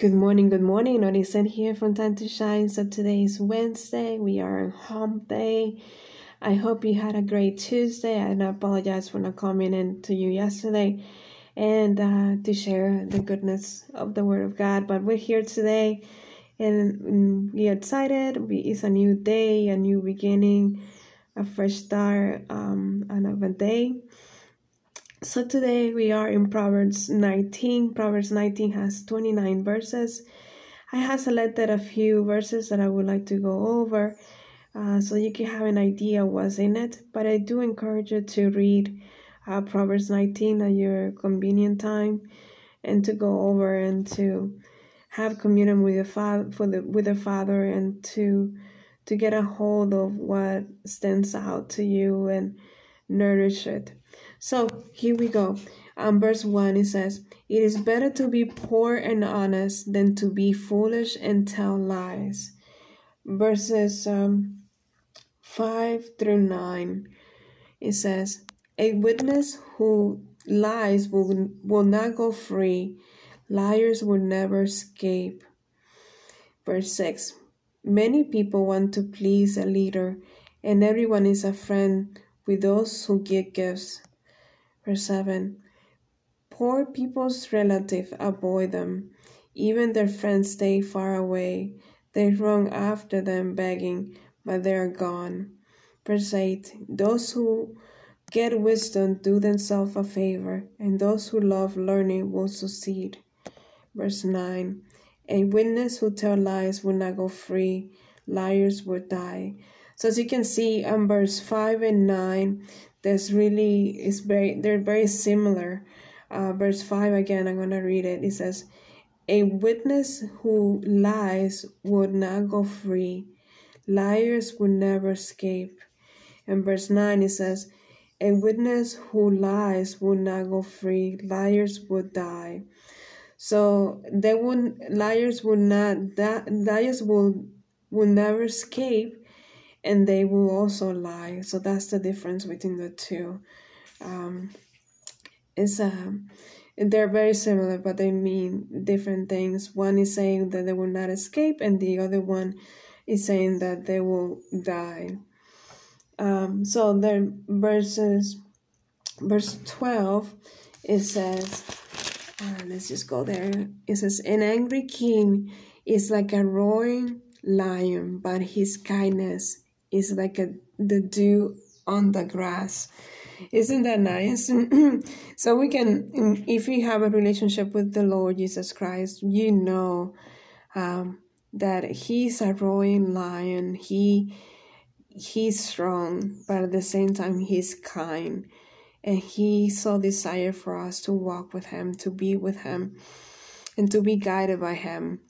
Good morning, good morning. Norisen here from Time to Shine. So today is Wednesday. We are on hump day. I hope you had a great Tuesday. And I apologize for not coming in to you yesterday and uh, to share the goodness of the Word of God. But we're here today and we're excited. It's a new day, a new beginning, a fresh start um, another day. So today we are in Proverbs 19. Proverbs 19 has 29 verses. I have selected a few verses that I would like to go over uh, so you can have an idea what's in it. But I do encourage you to read uh, Proverbs 19 at your convenient time and to go over and to have communion with the father for the with the father and to to get a hold of what stands out to you and nourish it so here we go. Um, verse 1 it says, It is better to be poor and honest than to be foolish and tell lies. Verses um, 5 through 9 it says, A witness who lies will, will not go free, liars will never escape. Verse 6 Many people want to please a leader, and everyone is a friend with those who give gifts. Verse 7 Poor people's relatives avoid them, even their friends stay far away. They run after them begging, but they are gone. Verse 8 Those who get wisdom do themselves a favor, and those who love learning will succeed. Verse 9 A witness who tells lies will not go free, liars will die. So as you can see on verse 5 and 9, there's really is very they're very similar. Uh, verse five again. I'm gonna read it. It says, "A witness who lies would not go free. Liars would never escape." And verse nine it says, "A witness who lies would not go free. Liars would die." So they would liars will not that liars will will never escape and they will also lie. So that's the difference between the two. Um, it's um, they're very similar, but they mean different things. One is saying that they will not escape, and the other one is saying that they will die. Um, so then verses verse 12 it says uh, let's just go there it says an angry king is like a roaring lion but his kindness is like a, the dew on the grass. Isn't that nice? so we can, if we have a relationship with the Lord Jesus Christ, you know um, that He's a roaring lion. He He's strong, but at the same time He's kind, and He so desire for us to walk with Him, to be with Him, and to be guided by Him.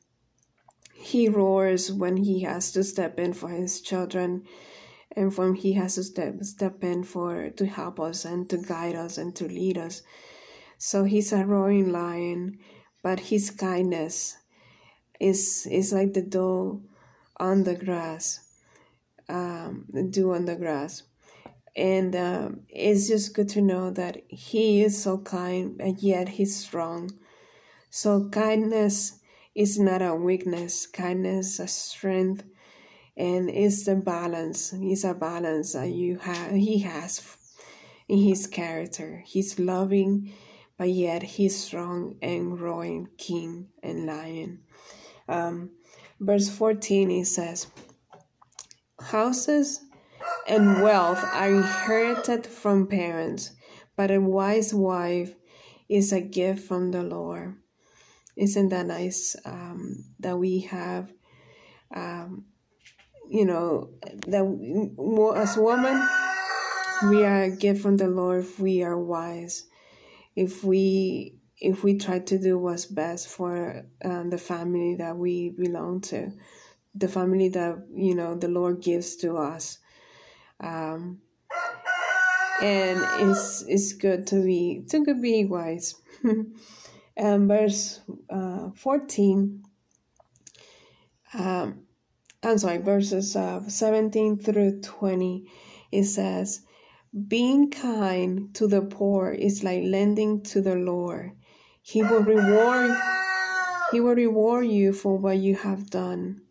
He roars when he has to step in for his children and when he has to step step in for to help us and to guide us and to lead us. So he's a roaring lion, but his kindness is is like the dew on the grass, um, the dew on the grass, and um, it's just good to know that he is so kind and yet he's strong. So kindness is not a weakness, kindness, a strength, and it's the balance. It's a balance that you have. He has in his character. He's loving, but yet he's strong and growing king and lion. Um, verse 14 it says, Houses and wealth are inherited from parents, but a wise wife is a gift from the Lord. Isn't that nice um, that we have, um, you know, that as women, we are a gift from the Lord if we are wise. If we if we try to do what's best for um, the family that we belong to, the family that you know the Lord gives to us, um, and it's it's good to be to be wise. and verse uh, 14 um, i'm sorry verses uh, 17 through 20 it says being kind to the poor is like lending to the lord. He will reward He will reward you for what you have done.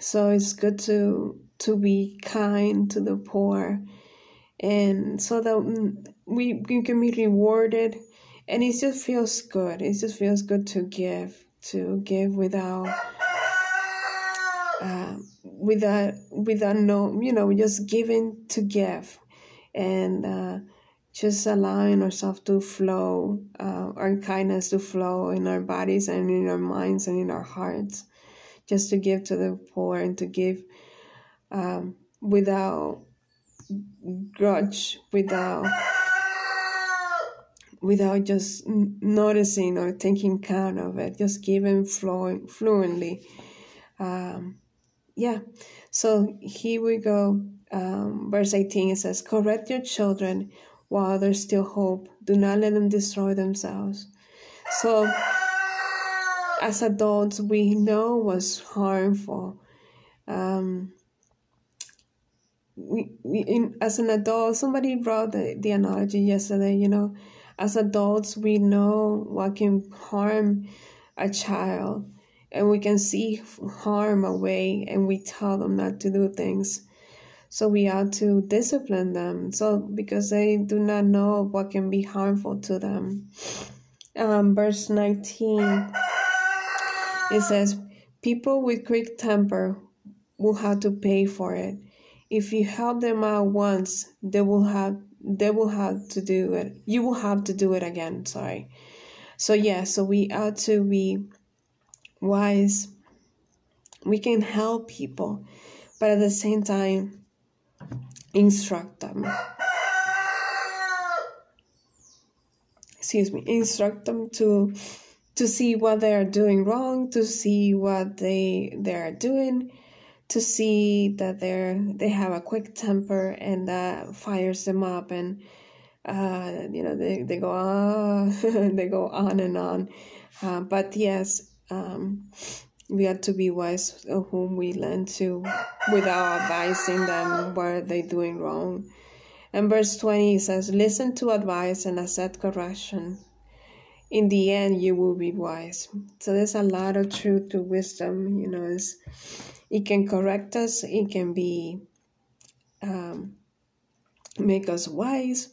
So it's good to to be kind to the poor, and so that we, we can be rewarded, and it just feels good. It just feels good to give, to give without. Uh, without without no you know just giving to give and uh, just allowing ourselves to flow, uh, our kindness to flow in our bodies and in our minds and in our hearts, just to give to the poor and to give um, without grudge, without without just noticing or taking count of it, just giving flowing fluently. Um, yeah, so here we go. Um, verse 18 it says, Correct your children while there's still hope. Do not let them destroy themselves. So, as adults, we know what's harmful. Um, we, we in, as an adult, somebody brought the, the analogy yesterday, you know, as adults, we know what can harm a child and we can see harm away and we tell them not to do things. So we ought to discipline them. So because they do not know what can be harmful to them. Um, verse 19 it says, People with quick temper will have to pay for it. If you help them out once, they will have they will have to do it. You will have to do it again. Sorry. So yeah, so we ought to be wise. We can help people, but at the same time, instruct them. Excuse me, instruct them to to see what they are doing wrong, to see what they they are doing, to see that they're they have a quick temper and that fires them up and uh, you know they, they go on they go on and on. Uh, but yes um, we have to be wise of whom we lend to without advising them what they're doing wrong. And verse 20 says listen to advice and accept correction in the end you will be wise. So there's a lot of truth to wisdom you know it can correct us it can be um, make us wise.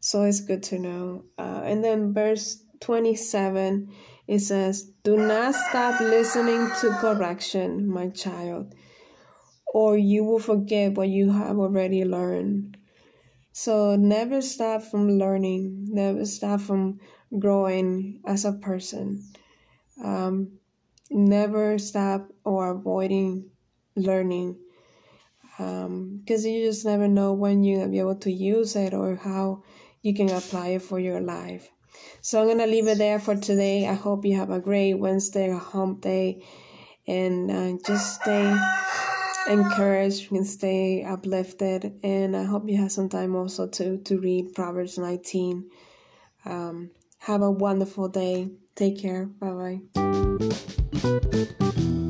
So it's good to know. Uh, and then verse 27 it says do not stop listening to correction my child or you will forget what you have already learned. So never stop from learning never stop from growing as a person. Um, never stop or avoiding learning because um, you just never know when you're gonna be able to use it or how you can apply it for your life. So I'm gonna leave it there for today. I hope you have a great Wednesday, a hump day, and uh, just stay encouraged and stay uplifted. And I hope you have some time also to to read Proverbs 19. Um, have a wonderful day. Take care. Bye bye.